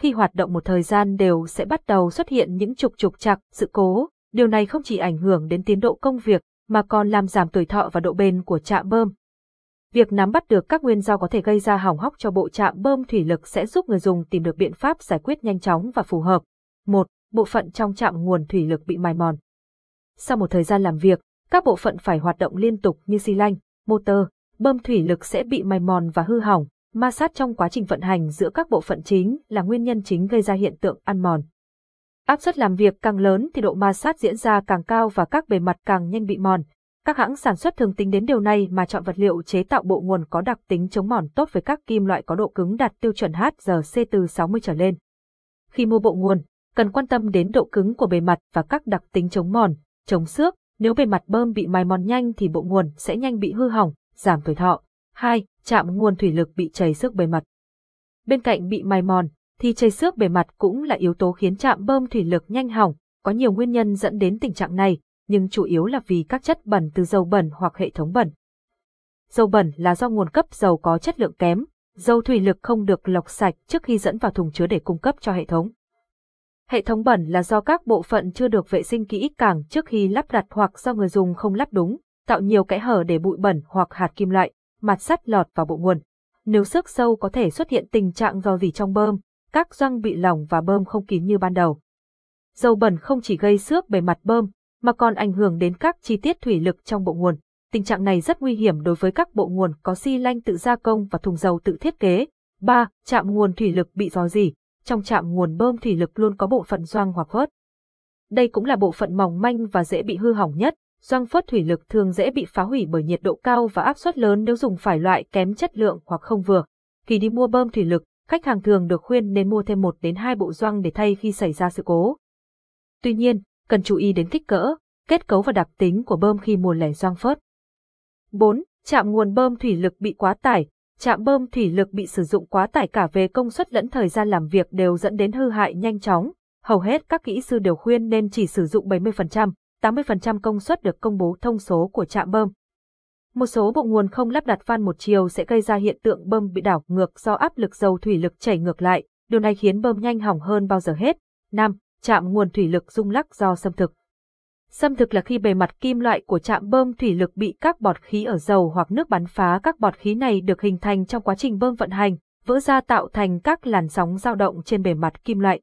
khi hoạt động một thời gian đều sẽ bắt đầu xuất hiện những trục trục trặc, sự cố. Điều này không chỉ ảnh hưởng đến tiến độ công việc, mà còn làm giảm tuổi thọ và độ bền của trạm bơm. Việc nắm bắt được các nguyên do có thể gây ra hỏng hóc cho bộ trạm bơm thủy lực sẽ giúp người dùng tìm được biện pháp giải quyết nhanh chóng và phù hợp. 1. Bộ phận trong trạm nguồn thủy lực bị mài mòn. Sau một thời gian làm việc, các bộ phận phải hoạt động liên tục như xi lanh, motor, bơm thủy lực sẽ bị mài mòn và hư hỏng. Ma sát trong quá trình vận hành giữa các bộ phận chính là nguyên nhân chính gây ra hiện tượng ăn mòn. Áp suất làm việc càng lớn thì độ ma sát diễn ra càng cao và các bề mặt càng nhanh bị mòn. Các hãng sản xuất thường tính đến điều này mà chọn vật liệu chế tạo bộ nguồn có đặc tính chống mòn tốt với các kim loại có độ cứng đạt tiêu chuẩn HRC từ 60 trở lên. Khi mua bộ nguồn, cần quan tâm đến độ cứng của bề mặt và các đặc tính chống mòn, chống xước. Nếu bề mặt bơm bị mài mòn nhanh thì bộ nguồn sẽ nhanh bị hư hỏng, giảm tuổi thọ. 2. Chạm nguồn thủy lực bị chảy xước bề mặt. Bên cạnh bị mài mòn, thì chảy xước bề mặt cũng là yếu tố khiến chạm bơm thủy lực nhanh hỏng. Có nhiều nguyên nhân dẫn đến tình trạng này, nhưng chủ yếu là vì các chất bẩn từ dầu bẩn hoặc hệ thống bẩn. Dầu bẩn là do nguồn cấp dầu có chất lượng kém, dầu thủy lực không được lọc sạch trước khi dẫn vào thùng chứa để cung cấp cho hệ thống. Hệ thống bẩn là do các bộ phận chưa được vệ sinh kỹ càng trước khi lắp đặt hoặc do người dùng không lắp đúng, tạo nhiều kẽ hở để bụi bẩn hoặc hạt kim loại, mặt sắt lọt vào bộ nguồn. Nếu sức sâu có thể xuất hiện tình trạng do gì trong bơm, các răng bị lỏng và bơm không kín như ban đầu. Dầu bẩn không chỉ gây xước bề mặt bơm, mà còn ảnh hưởng đến các chi tiết thủy lực trong bộ nguồn. Tình trạng này rất nguy hiểm đối với các bộ nguồn có xi lanh tự gia công và thùng dầu tự thiết kế. 3. Trạm nguồn thủy lực bị rò rỉ. Trong trạm nguồn bơm thủy lực luôn có bộ phận doang hoặc hớt. Đây cũng là bộ phận mỏng manh và dễ bị hư hỏng nhất. Doang phớt thủy lực thường dễ bị phá hủy bởi nhiệt độ cao và áp suất lớn nếu dùng phải loại kém chất lượng hoặc không vừa. Khi đi mua bơm thủy lực, khách hàng thường được khuyên nên mua thêm một đến hai bộ doang để thay khi xảy ra sự cố. Tuy nhiên, cần chú ý đến kích cỡ, kết cấu và đặc tính của bơm khi mua lẻ doang phớt. 4. Trạm nguồn bơm thủy lực bị quá tải. Trạm bơm thủy lực bị sử dụng quá tải cả về công suất lẫn thời gian làm việc đều dẫn đến hư hại nhanh chóng. Hầu hết các kỹ sư đều khuyên nên chỉ sử dụng 70%, 80% công suất được công bố thông số của trạm bơm. Một số bộ nguồn không lắp đặt van một chiều sẽ gây ra hiện tượng bơm bị đảo ngược do áp lực dầu thủy lực chảy ngược lại, điều này khiến bơm nhanh hỏng hơn bao giờ hết. 5. Trạm nguồn thủy lực rung lắc do xâm thực. Xâm thực là khi bề mặt kim loại của trạm bơm thủy lực bị các bọt khí ở dầu hoặc nước bắn phá các bọt khí này được hình thành trong quá trình bơm vận hành, vỡ ra tạo thành các làn sóng dao động trên bề mặt kim loại.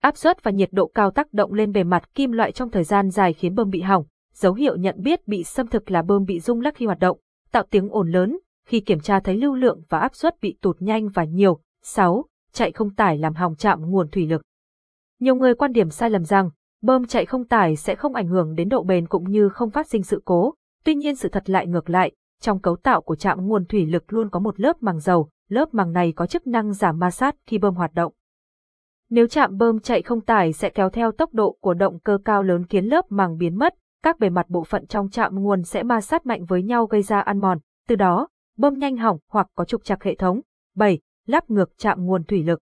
Áp suất và nhiệt độ cao tác động lên bề mặt kim loại trong thời gian dài khiến bơm bị hỏng, dấu hiệu nhận biết bị xâm thực là bơm bị rung lắc khi hoạt động, tạo tiếng ồn lớn, khi kiểm tra thấy lưu lượng và áp suất bị tụt nhanh và nhiều. 6. Chạy không tải làm hỏng chạm nguồn thủy lực. Nhiều người quan điểm sai lầm rằng, bơm chạy không tải sẽ không ảnh hưởng đến độ bền cũng như không phát sinh sự cố, tuy nhiên sự thật lại ngược lại, trong cấu tạo của trạm nguồn thủy lực luôn có một lớp màng dầu, lớp màng này có chức năng giảm ma sát khi bơm hoạt động. Nếu chạm bơm chạy không tải sẽ kéo theo tốc độ của động cơ cao lớn khiến lớp màng biến mất, các bề mặt bộ phận trong chạm nguồn sẽ ma sát mạnh với nhau gây ra ăn mòn, từ đó, bơm nhanh hỏng hoặc có trục trặc hệ thống. 7. Lắp ngược chạm nguồn thủy lực.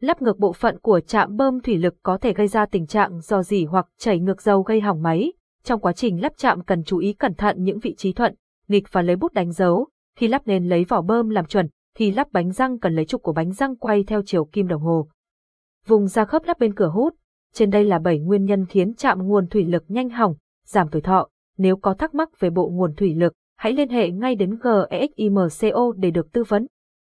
Lắp ngược bộ phận của trạm bơm thủy lực có thể gây ra tình trạng dò dỉ hoặc chảy ngược dầu gây hỏng máy. Trong quá trình lắp chạm cần chú ý cẩn thận những vị trí thuận, nghịch và lấy bút đánh dấu. Khi lắp nên lấy vỏ bơm làm chuẩn, khi lắp bánh răng cần lấy trục của bánh răng quay theo chiều kim đồng hồ. Vùng da khớp lắp bên cửa hút. Trên đây là 7 nguyên nhân khiến chạm nguồn thủy lực nhanh hỏng, giảm tuổi thọ. Nếu có thắc mắc về bộ nguồn thủy lực, hãy liên hệ ngay đến GEXIMCO để được tư vấn.